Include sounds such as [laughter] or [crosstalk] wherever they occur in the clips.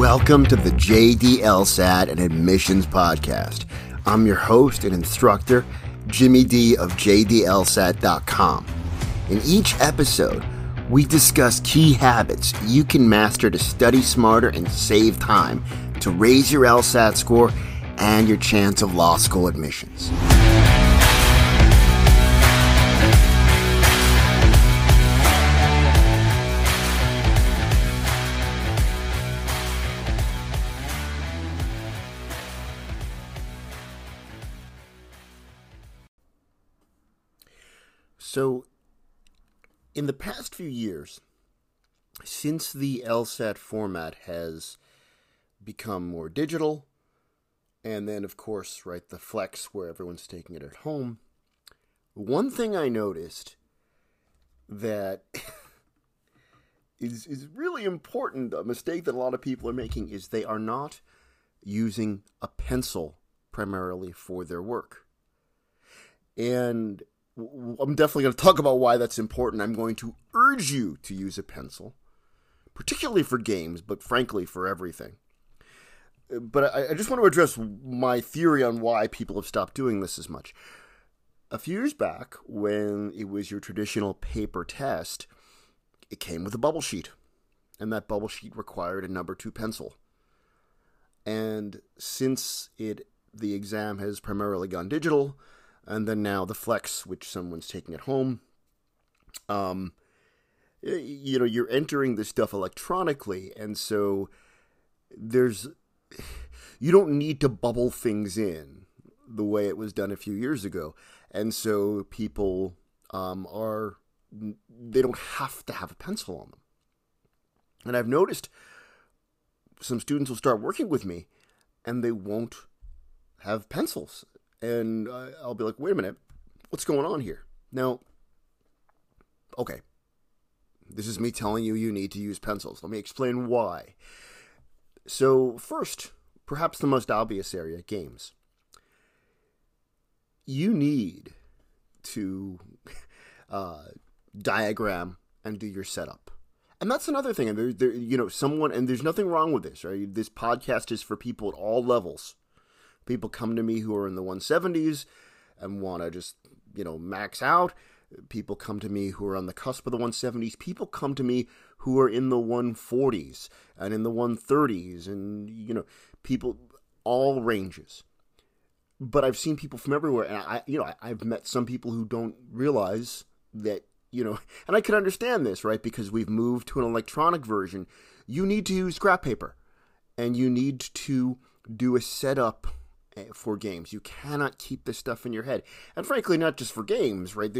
Welcome to the JDLSAT and Admissions Podcast. I'm your host and instructor, Jimmy D of JDLSAT.com. In each episode, we discuss key habits you can master to study smarter and save time to raise your LSAT score and your chance of law school admissions. So, in the past few years, since the LSAT format has become more digital, and then, of course, right, the flex where everyone's taking it at home, one thing I noticed that [laughs] is, is really important, a mistake that a lot of people are making, is they are not using a pencil primarily for their work. And I'm definitely going to talk about why that's important. I'm going to urge you to use a pencil, particularly for games, but frankly for everything. But I, I, just want to address my theory on why people have stopped doing this as much. A few years back, when it was your traditional paper test, it came with a bubble sheet, and that bubble sheet required a number two pencil. And since it the exam has primarily gone digital, and then now the flex, which someone's taking at home. Um, you know, you're entering this stuff electronically, and so there's [sighs] you don't need to bubble things in the way it was done a few years ago, and so people um, are they don't have to have a pencil on them. And I've noticed some students will start working with me, and they won't have pencils and I'll be like, wait a minute, what's going on here? Now, okay, this is me telling you you need to use pencils. Let me explain why. So, first, perhaps the most obvious area games. You need to [laughs] uh, diagram and do your setup. And that's another thing. And there, there, you know, someone, and there's nothing wrong with this, right? This podcast is for people at all levels. People come to me who are in the 170s and want to just, you know, max out. People come to me who are on the cusp of the 170s. People come to me who are in the 140s and in the 130s and, you know, people, all ranges. But I've seen people from everywhere. And I, you know, I've met some people who don't realize that, you know, [laughs] and I can understand this, right? Because we've moved to an electronic version. You need to use scrap paper and you need to do a setup Eh, for games. You cannot keep this stuff in your head. And frankly, not just for games, right?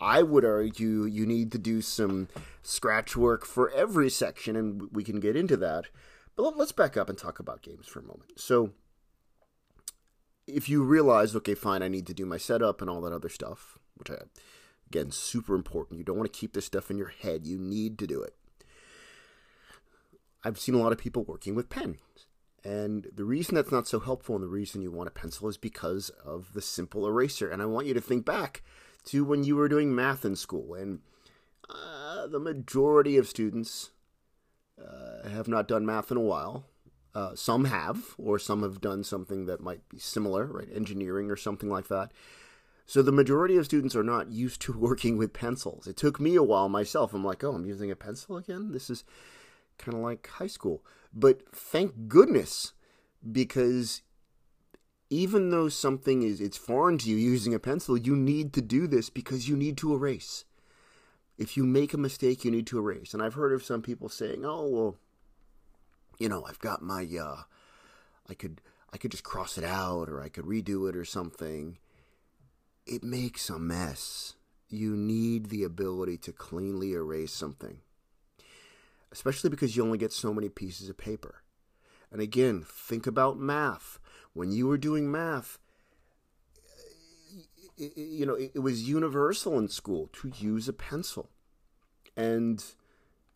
I would argue you need to do some scratch work for every section, and we can get into that. But let's back up and talk about games for a moment. So, if you realize, okay, fine, I need to do my setup and all that other stuff, which I, again, super important. You don't want to keep this stuff in your head. You need to do it. I've seen a lot of people working with pens and the reason that's not so helpful and the reason you want a pencil is because of the simple eraser. And I want you to think back to when you were doing math in school. And uh, the majority of students uh, have not done math in a while. Uh, some have, or some have done something that might be similar, right? Engineering or something like that. So the majority of students are not used to [laughs] working with pencils. It took me a while myself. I'm like, oh, I'm using a pencil again? This is kind of like high school. But thank goodness, because even though something is it's foreign to you using a pencil, you need to do this because you need to erase. If you make a mistake, you need to erase. And I've heard of some people saying, "Oh, well, you know, I've got my uh I could I could just cross it out or I could redo it or something." It makes a mess. You need the ability to cleanly erase something especially because you only get so many pieces of paper. And again, think about math. When you were doing math, you know, it was universal in school to use a pencil. And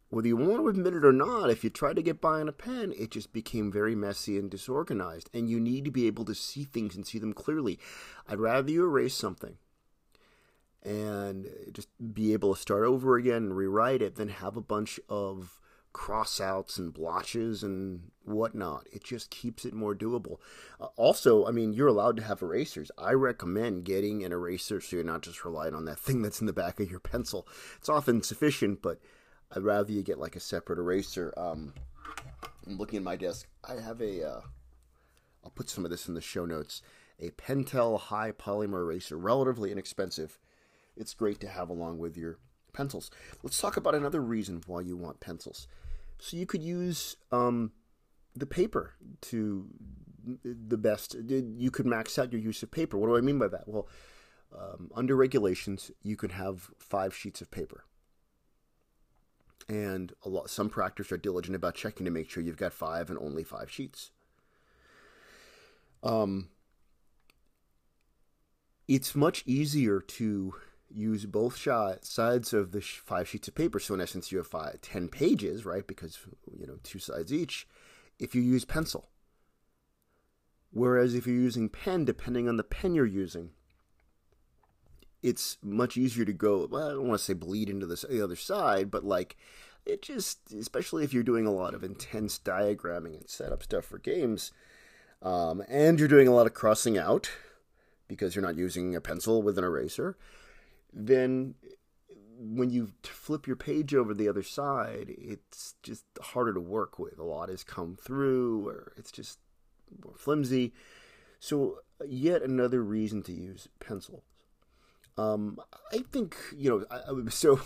whether you want to admit it or not, if you tried to get by on a pen, it just became very messy and disorganized. And you need to be able to see things and see them clearly. I'd rather you erase something and just be able to start over again and rewrite it than have a bunch of crossouts and blotches and whatnot. It just keeps it more doable. Uh, also, I mean, you're allowed to have erasers. I recommend getting an eraser so you're not just relying on that thing that's in the back of your pencil. It's often sufficient, but I'd rather you get like a separate eraser. Um, I'm looking at my desk. I have a. will uh, put some of this in the show notes. A Pentel high polymer eraser, relatively inexpensive. It's great to have along with your pencils. Let's talk about another reason why you want pencils. So you could use um, the paper to the best. You could max out your use of paper. What do I mean by that? Well, um, under regulations, you can have five sheets of paper and a lot some practitioners are diligent about checking to make sure you've got five and only five sheets. Um, it's much easier to use both sides of the five sheets of paper. So in essence, you have five, ten pages, right? Because you know two sides each. If you use pencil, whereas if you're using pen, depending on the pen you're using, it's much easier to go. Well, I don't want to say bleed into this, the other side, but like it just, especially if you're doing a lot of intense diagramming and setup stuff for games, um, and you're doing a lot of crossing out because you're not using a pencil with an eraser, then when you flip your page over the other side, it's just harder to work with. A lot has come through, or it's just more flimsy. So, yet another reason to use pencils. Um, I think you know. I, [laughs] so,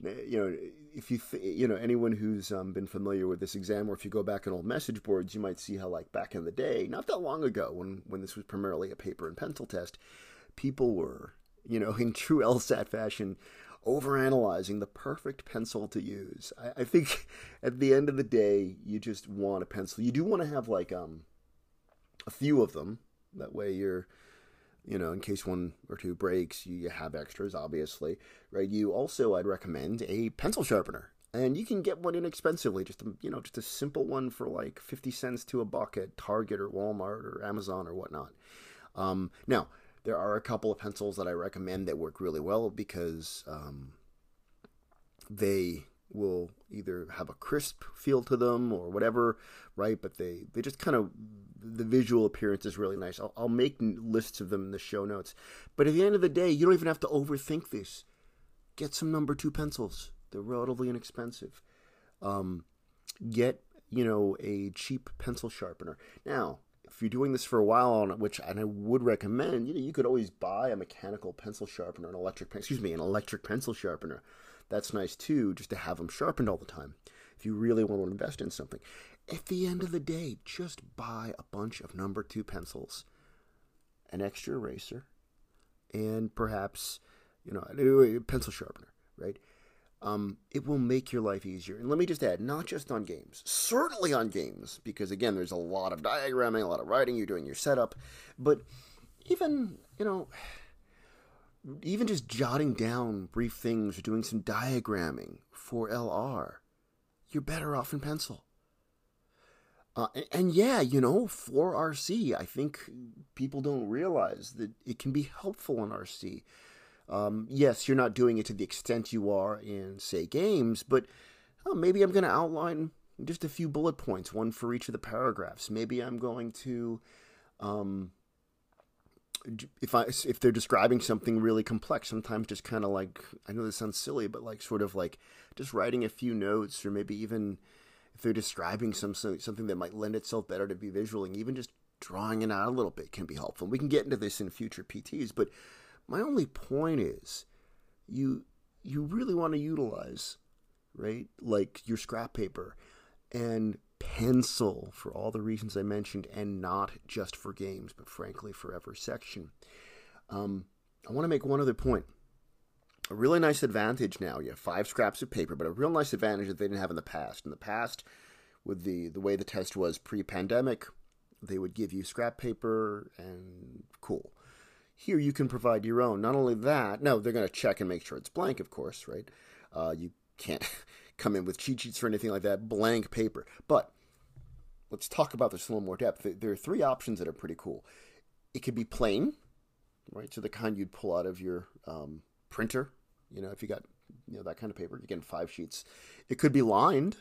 you know, if you th- you know anyone who's um, been familiar with this exam, or if you go back in old message boards, you might see how like back in the day, not that long ago, when when this was primarily a paper and pencil test, people were you know [laughs] in true LSAT fashion overanalyzing the perfect pencil to use. I, I think [laughs] at the end of the day, you just want a pencil. You do want to have like um a few of them. That way you're you know, in case one or two breaks, you have extras, obviously, right? You also, I'd recommend a pencil sharpener, and you can get one inexpensively, just a, you know, just a simple one for like fifty cents to a buck at Target or Walmart or Amazon or whatnot. Um, now, there are a couple of pencils that I recommend that work really well because um, they will either have a crisp feel to them or whatever, right? But they they just kind of the visual appearance is really nice. I'll, I'll make lists of them in the show notes. But at the end of the day, you don't even have to overthink this. Get some number two pencils. They're relatively inexpensive. Um, get you know a cheap pencil sharpener. Now, if you're doing this for a while, on which and I would recommend, you know, you could always buy a mechanical pencil sharpener, an electric, excuse me, an electric pencil sharpener. That's nice too, just to have them sharpened all the time. If you really want to invest in something, at the end of the day, just buy a bunch of number two pencils, an extra eraser, and perhaps, you know, a pencil sharpener, right? Um, it will make your life easier. And let me just add, not just on games, certainly on games, because again, there's a lot of diagramming, a lot of writing, you're doing your setup, but even, you know, even just jotting down brief things or doing some diagramming for LR, you're better off in pencil. Uh, and, and, yeah, you know, for RC, I think people don't realize that it can be helpful in RC. Um, yes, you're not doing it to the extent you are in, say, games, but oh, maybe I'm going to outline just a few bullet points, one for each of the paragraphs. Maybe I'm going to, um, if I if they're describing something really complex, sometimes just kind of like I know this sounds silly, but like sort of like just writing a few notes, or maybe even if they're describing some something that might lend itself better to be visual, and even just drawing it out a little bit can be helpful. We can get into this in future PTs, but my only point is you you really want to utilize right like your scrap paper and pencil for all the reasons I mentioned, and not just for games, but frankly for every section. Um, I want to make one other point a really nice advantage now. You have five scraps of paper, but a real nice advantage that they didn't have in the past. In the past, with the, the way the test was pre pandemic, they would give you scrap paper and cool. Here you can provide your own. Not only that, no, they're going to check and make sure it's blank, of course, right? Uh, you can't [laughs] come in with cheat sheets or anything like that, blank paper. But let's talk about this in a little more depth. There are three options that are pretty cool. It could be plain, right? So the kind you'd pull out of your um, printer. You know, if you got you know that kind of paper, you get five sheets. It could be lined,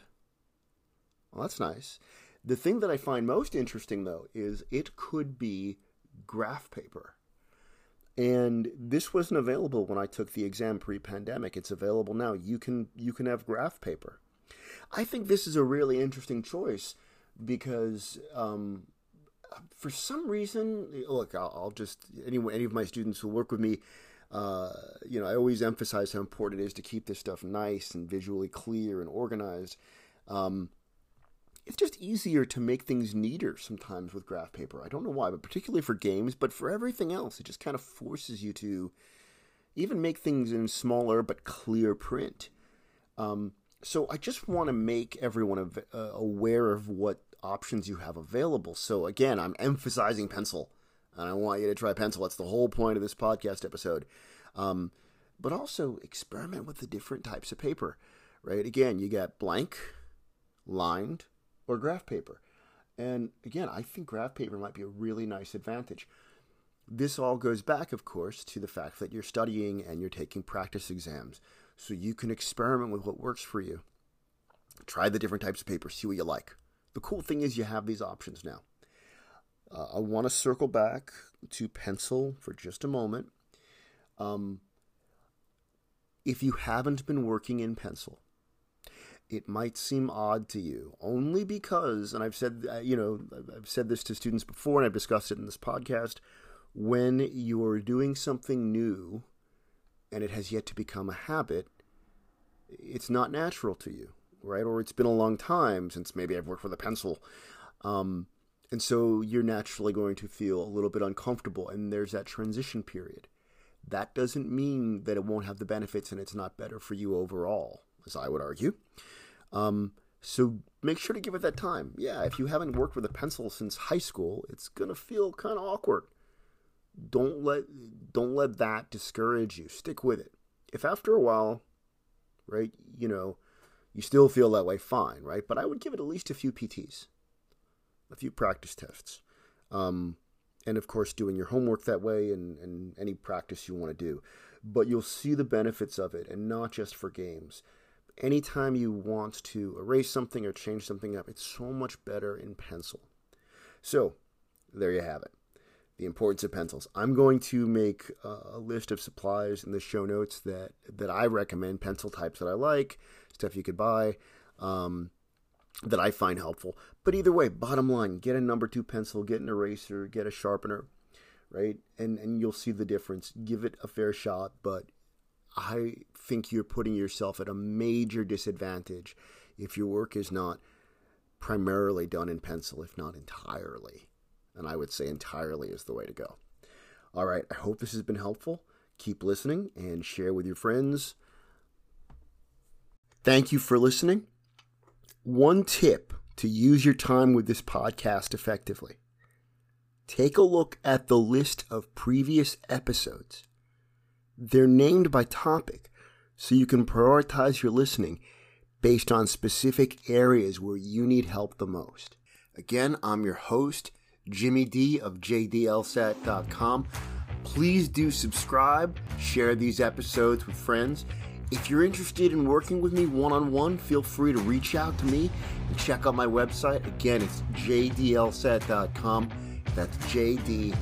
Well, that's nice. The thing that I find most interesting, though, is it could be graph paper. And this wasn't available when I took the exam pre-pandemic. It's available now. You can you can have graph paper. I think this is a really interesting choice because um, for some reason, look, I'll, I'll, just any any of my students who work with me, uh, you know, I always emphasize how important it is to keep this stuff nice and visually clear and organized. Um, it's just easier to make things neater sometimes with graph paper. I don't know why, but particularly for games, but for everything else, it just kind of forces you to even make things in smaller but clear print. Um, so I just want to make everyone av- uh, aware of what options you have available. So again, I'm emphasizing pencil, and I want you to try pencil. That's the whole point of this podcast episode. Um, but also experiment with the different types of paper, right? Again, you got blank, lined, or graph paper. And again, I think graph paper might be a really nice advantage. This all goes back, of course, to the fact that you're studying and you're taking practice exams. So you can experiment with what works for you. Try the different types of paper, see what you like. The cool thing is you have these options now. Uh, I want to circle back to pencil for just a moment. Um, if you haven't been working in pencil, it might seem odd to you only because, and I've said, uh, you know, I've said this to students before and I've discussed it in this podcast. When you're doing something new and it has yet to become a habit, it's not natural to you, right? Or it's been a long time since maybe I've worked with a pencil. Um, and so you're naturally going to feel a little bit uncomfortable, and there's that transition period. That doesn't mean that it won't have the benefits and it's not better for you overall, as I would argue. Um, so make sure to give it that time. Yeah, if you haven't worked with a pencil since high school, it's gonna feel kind of awkward. Don't let don't let that discourage you. Stick with it. If after a while, right, you know, you still feel that way, fine, right? But I would give it at least a few PTs, a few practice tests, um, and of course doing your homework that way and, and any practice you want to do. But you'll see the benefits of it, and not just for games anytime you want to erase something or change something up, it's so much better in pencil. So, there you have it. The importance of pencils. I'm going to make a list of supplies in the show notes that, that I recommend, pencil types that I like, stuff you could buy, um, that I find helpful. But either way, bottom line, get a number two pencil, get an eraser, get a sharpener, right? And, and you'll see the difference. Give it a fair shot, but I think you're putting yourself at a major disadvantage if your work is not primarily done in pencil, if not entirely. And I would say entirely is the way to go. All right, I hope this has been helpful. Keep listening and share with your friends. Thank you for listening. One tip to use your time with this podcast effectively take a look at the list of previous episodes they're named by topic, so you can prioritize your listening based on specific areas where you need help the most. Again, I'm your host, Jimmy D of JDLSAT.com. Please do subscribe, share these episodes with friends. If you're interested in working with me one on one, feel free to reach out to me and check out my website. Again, it's jdlsat.com. That's jdlsat.com.